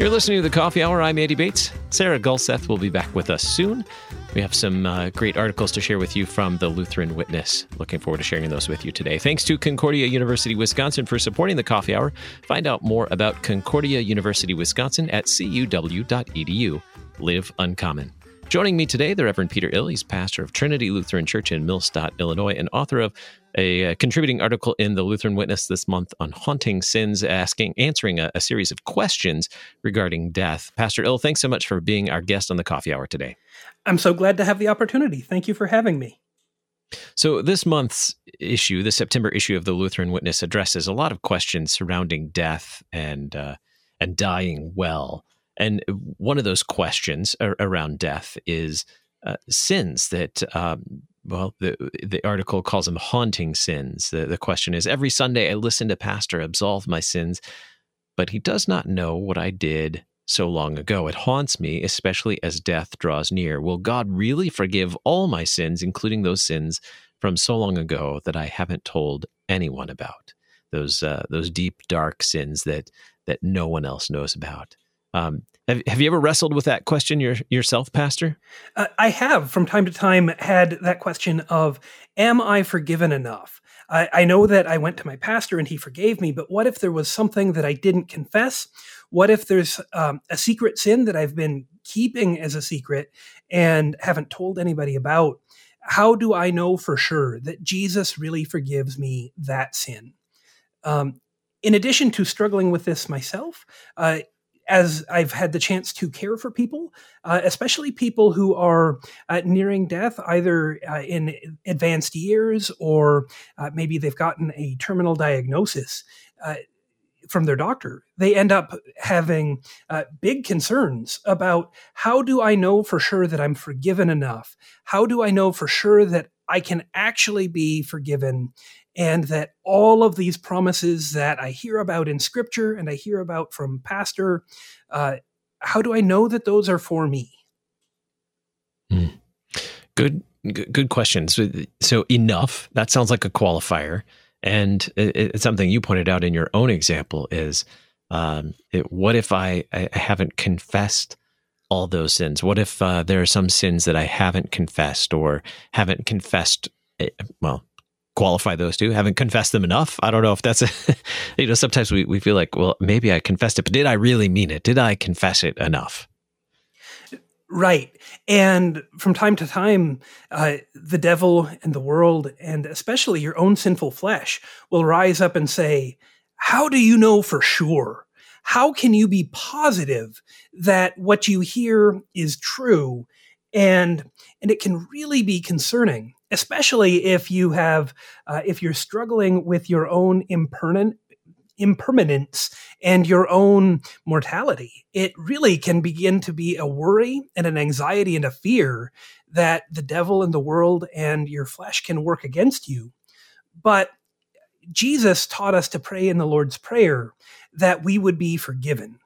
You're listening to the Coffee Hour. I'm Andy Bates. Sarah Gulseth will be back with us soon. We have some uh, great articles to share with you from the Lutheran Witness. Looking forward to sharing those with you today. Thanks to Concordia University Wisconsin for supporting the Coffee Hour. Find out more about Concordia University Wisconsin at cuw.edu. Live uncommon. Joining me today, the Reverend Peter Ill. He's pastor of Trinity Lutheran Church in Millstadt, Illinois, and author of a, a, contributing article in the Lutheran Witness this month on haunting sins, asking, answering a, a series of questions regarding death. Pastor Ill, thanks so much for being our guest on the Coffee Hour today. I'm so glad to have the opportunity. Thank you for having me. So, this month's issue, the September issue of the Lutheran Witness, addresses a lot of questions surrounding death and uh, and dying well. And one of those questions around death is uh, sins that, um, well, the, the article calls them haunting sins. The, the question is Every Sunday I listen to Pastor absolve my sins, but he does not know what I did so long ago. It haunts me, especially as death draws near. Will God really forgive all my sins, including those sins from so long ago that I haven't told anyone about? Those uh, those deep, dark sins that that no one else knows about. Um, have, have you ever wrestled with that question your, yourself, Pastor? Uh, I have from time to time had that question of, Am I forgiven enough? I, I know that I went to my pastor and he forgave me, but what if there was something that I didn't confess? What if there's um, a secret sin that I've been keeping as a secret and haven't told anybody about? How do I know for sure that Jesus really forgives me that sin? Um, in addition to struggling with this myself, uh, as I've had the chance to care for people, uh, especially people who are uh, nearing death, either uh, in advanced years or uh, maybe they've gotten a terminal diagnosis uh, from their doctor, they end up having uh, big concerns about how do I know for sure that I'm forgiven enough? How do I know for sure that I can actually be forgiven and that all of these promises that I hear about in scripture and I hear about from pastor, uh, how do I know that those are for me? Mm. Good, good questions. So, so, enough. That sounds like a qualifier, and it, it's something you pointed out in your own example. Is um, it, what if I, I haven't confessed all those sins? What if uh, there are some sins that I haven't confessed or haven't confessed? Eh, well, qualify those two. Haven't confessed them enough. I don't know if that's a, you know, sometimes we, we feel like, well, maybe I confessed it, but did I really mean it? Did I confess it enough? Right. And from time to time, uh, the devil and the world, and especially your own sinful flesh, will rise up and say, How do you know for sure? How can you be positive that what you hear is true? And, and it can really be concerning especially if you have uh, if you're struggling with your own impermanent impermanence and your own mortality it really can begin to be a worry and an anxiety and a fear that the devil and the world and your flesh can work against you but jesus taught us to pray in the lord's prayer that we would be forgiven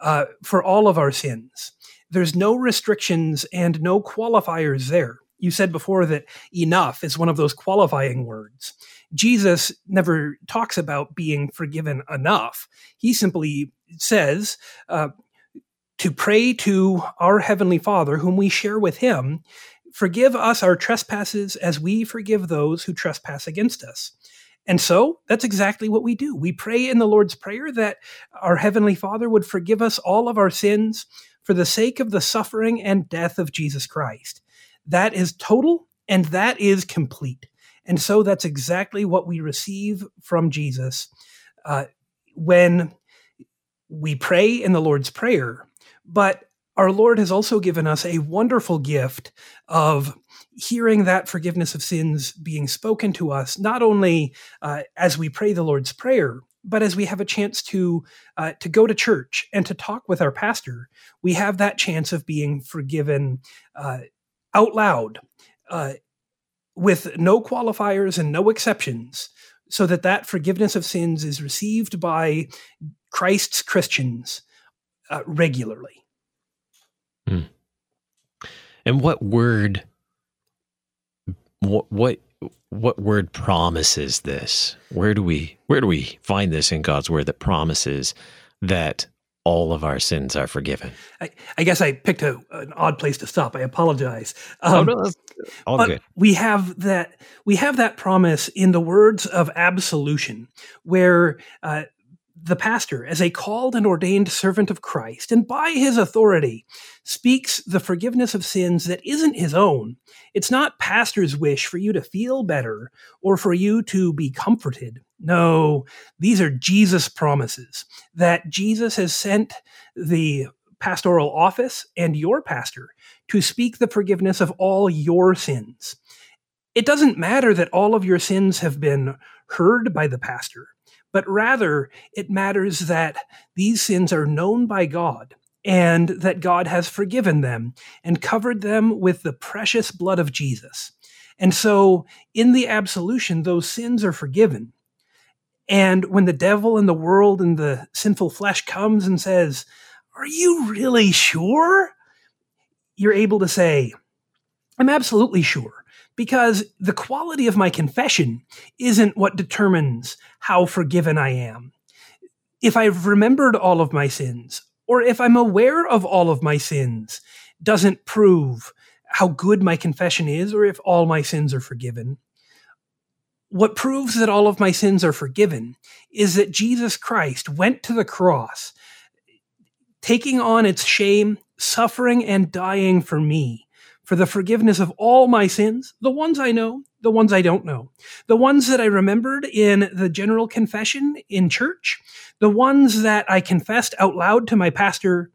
uh, for all of our sins there's no restrictions and no qualifiers there you said before that enough is one of those qualifying words. Jesus never talks about being forgiven enough. He simply says uh, to pray to our Heavenly Father, whom we share with Him, forgive us our trespasses as we forgive those who trespass against us. And so that's exactly what we do. We pray in the Lord's Prayer that our Heavenly Father would forgive us all of our sins for the sake of the suffering and death of Jesus Christ. That is total and that is complete. And so that's exactly what we receive from Jesus uh, when we pray in the Lord's Prayer. But our Lord has also given us a wonderful gift of hearing that forgiveness of sins being spoken to us, not only uh, as we pray the Lord's Prayer, but as we have a chance to uh, to go to church and to talk with our pastor, we have that chance of being forgiven uh, out loud uh, with no qualifiers and no exceptions so that that forgiveness of sins is received by Christ's Christians uh, regularly. Hmm. And what word? What what what word promises this? Where do we where do we find this in God's word that promises that all of our sins are forgiven? I, I guess I picked a, an odd place to stop. I apologize. Um, oh, no, all good. We have that we have that promise in the words of absolution, where uh, the pastor, as a called and ordained servant of Christ, and by his authority, speaks the forgiveness of sins that isn't his own. It's not pastor's wish for you to feel better or for you to be comforted. No, these are Jesus' promises that Jesus has sent the pastoral office and your pastor to speak the forgiveness of all your sins. It doesn't matter that all of your sins have been heard by the pastor but rather it matters that these sins are known by God and that God has forgiven them and covered them with the precious blood of Jesus. And so in the absolution, those sins are forgiven. And when the devil and the world and the sinful flesh comes and says, Are you really sure? You're able to say, I'm absolutely sure because the quality of my confession isn't what determines how forgiven I am. If I've remembered all of my sins, or if I'm aware of all of my sins, doesn't prove how good my confession is or if all my sins are forgiven. What proves that all of my sins are forgiven is that Jesus Christ went to the cross, taking on its shame, suffering, and dying for me for the forgiveness of all my sins, the ones I know, the ones I don't know, the ones that I remembered in the general confession in church, the ones that I confessed out loud to my pastor,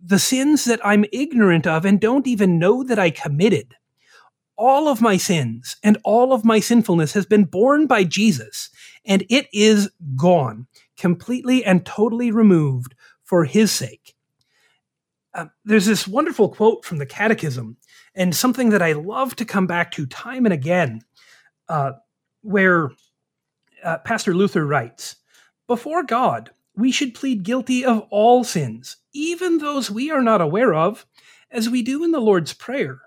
the sins that I'm ignorant of and don't even know that I committed. All of my sins and all of my sinfulness has been borne by Jesus, and it is gone, completely and totally removed for his sake. Uh, there's this wonderful quote from the Catechism and something that I love to come back to time and again, uh, where uh, Pastor Luther writes Before God, we should plead guilty of all sins, even those we are not aware of, as we do in the Lord's Prayer.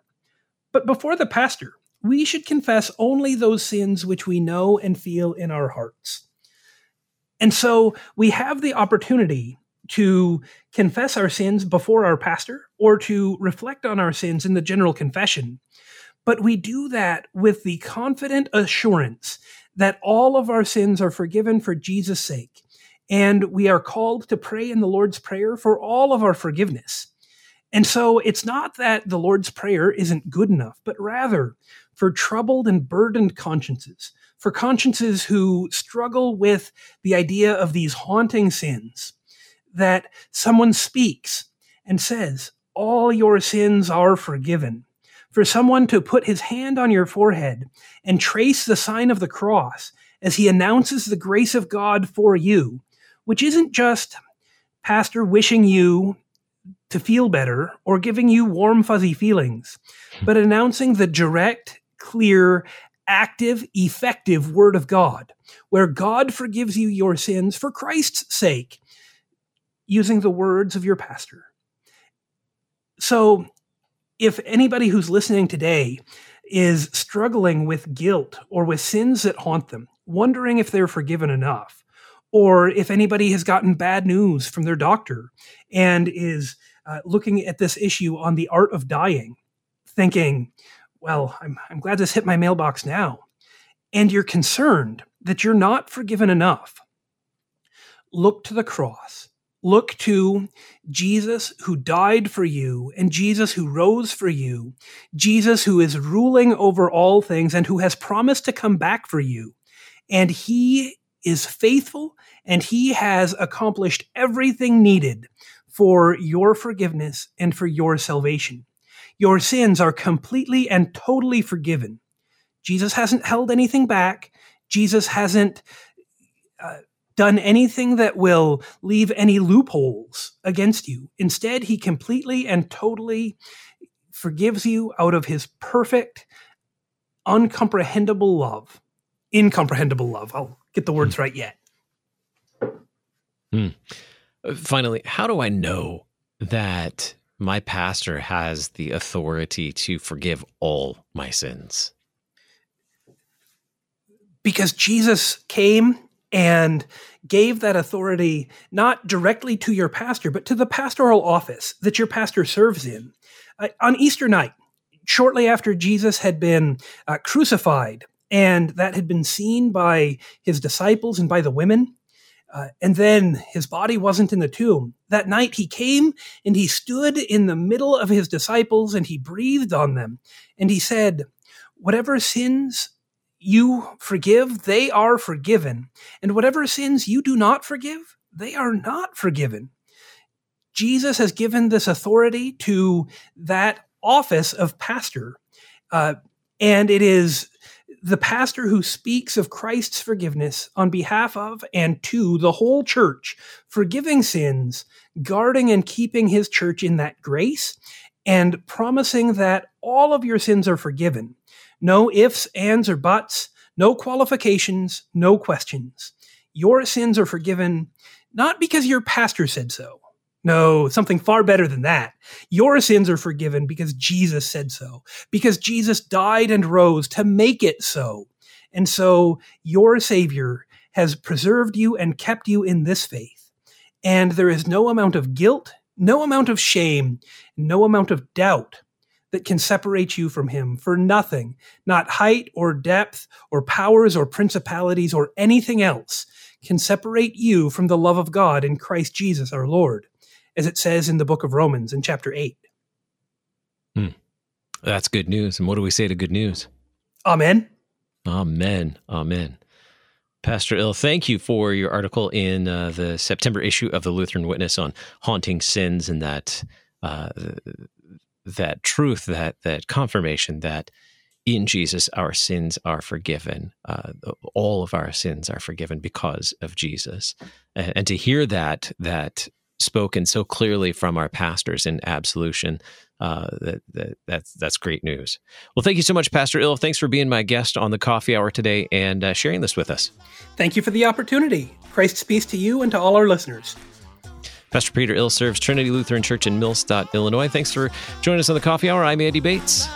But before the pastor, we should confess only those sins which we know and feel in our hearts. And so we have the opportunity to confess our sins before our pastor or to reflect on our sins in the general confession. But we do that with the confident assurance that all of our sins are forgiven for Jesus' sake. And we are called to pray in the Lord's Prayer for all of our forgiveness. And so it's not that the Lord's Prayer isn't good enough, but rather for troubled and burdened consciences, for consciences who struggle with the idea of these haunting sins, that someone speaks and says, All your sins are forgiven. For someone to put his hand on your forehead and trace the sign of the cross as he announces the grace of God for you, which isn't just pastor wishing you to feel better or giving you warm, fuzzy feelings, hmm. but announcing the direct, clear, active, effective word of God, where God forgives you your sins for Christ's sake using the words of your pastor. So, if anybody who's listening today is struggling with guilt or with sins that haunt them, wondering if they're forgiven enough, or if anybody has gotten bad news from their doctor and is uh, looking at this issue on the art of dying, thinking, well, I'm, I'm glad this hit my mailbox now, and you're concerned that you're not forgiven enough, look to the cross look to Jesus who died for you and Jesus who rose for you, Jesus who is ruling over all things and who has promised to come back for you. And he is faithful and he has accomplished everything needed for your forgiveness and for your salvation. Your sins are completely and totally forgiven. Jesus hasn't held anything back. Jesus hasn't uh, done anything that will leave any loopholes against you. Instead, he completely and totally forgives you out of his perfect, uncomprehendable love. Incomprehensible love. I'll get the words right yet. Hmm. Finally, how do I know that my pastor has the authority to forgive all my sins? Because Jesus came and gave that authority not directly to your pastor, but to the pastoral office that your pastor serves in. Uh, on Easter night, shortly after Jesus had been uh, crucified, and that had been seen by his disciples and by the women, uh, and then his body wasn't in the tomb. That night he came and he stood in the middle of his disciples and he breathed on them. And he said, Whatever sins you forgive, they are forgiven. And whatever sins you do not forgive, they are not forgiven. Jesus has given this authority to that office of pastor. Uh, and it is the pastor who speaks of Christ's forgiveness on behalf of and to the whole church, forgiving sins, guarding and keeping his church in that grace, and promising that all of your sins are forgiven. No ifs, ands, or buts, no qualifications, no questions. Your sins are forgiven not because your pastor said so, no, something far better than that. Your sins are forgiven because Jesus said so, because Jesus died and rose to make it so. And so your Savior has preserved you and kept you in this faith. And there is no amount of guilt, no amount of shame, no amount of doubt that can separate you from him for nothing, not height or depth or powers or principalities or anything else can separate you from the love of God in Christ Jesus our Lord as it says in the book of Romans in chapter 8. Hmm. That's good news. And what do we say to good news? Amen. Amen. Amen. Pastor Ill, thank you for your article in uh, the September issue of the Lutheran Witness on haunting sins and that uh, that truth, that that confirmation that in Jesus our sins are forgiven. Uh, all of our sins are forgiven because of Jesus, and, and to hear that that spoken so clearly from our pastors in absolution. Uh, that, that that's that's great news. Well, thank you so much, Pastor Ill. Thanks for being my guest on the Coffee Hour today and uh, sharing this with us. Thank you for the opportunity. Christ's peace to you and to all our listeners. Pastor Peter Ill serves Trinity Lutheran Church in Millstadt, Illinois. Thanks for joining us on the Coffee Hour. I'm Andy Bates.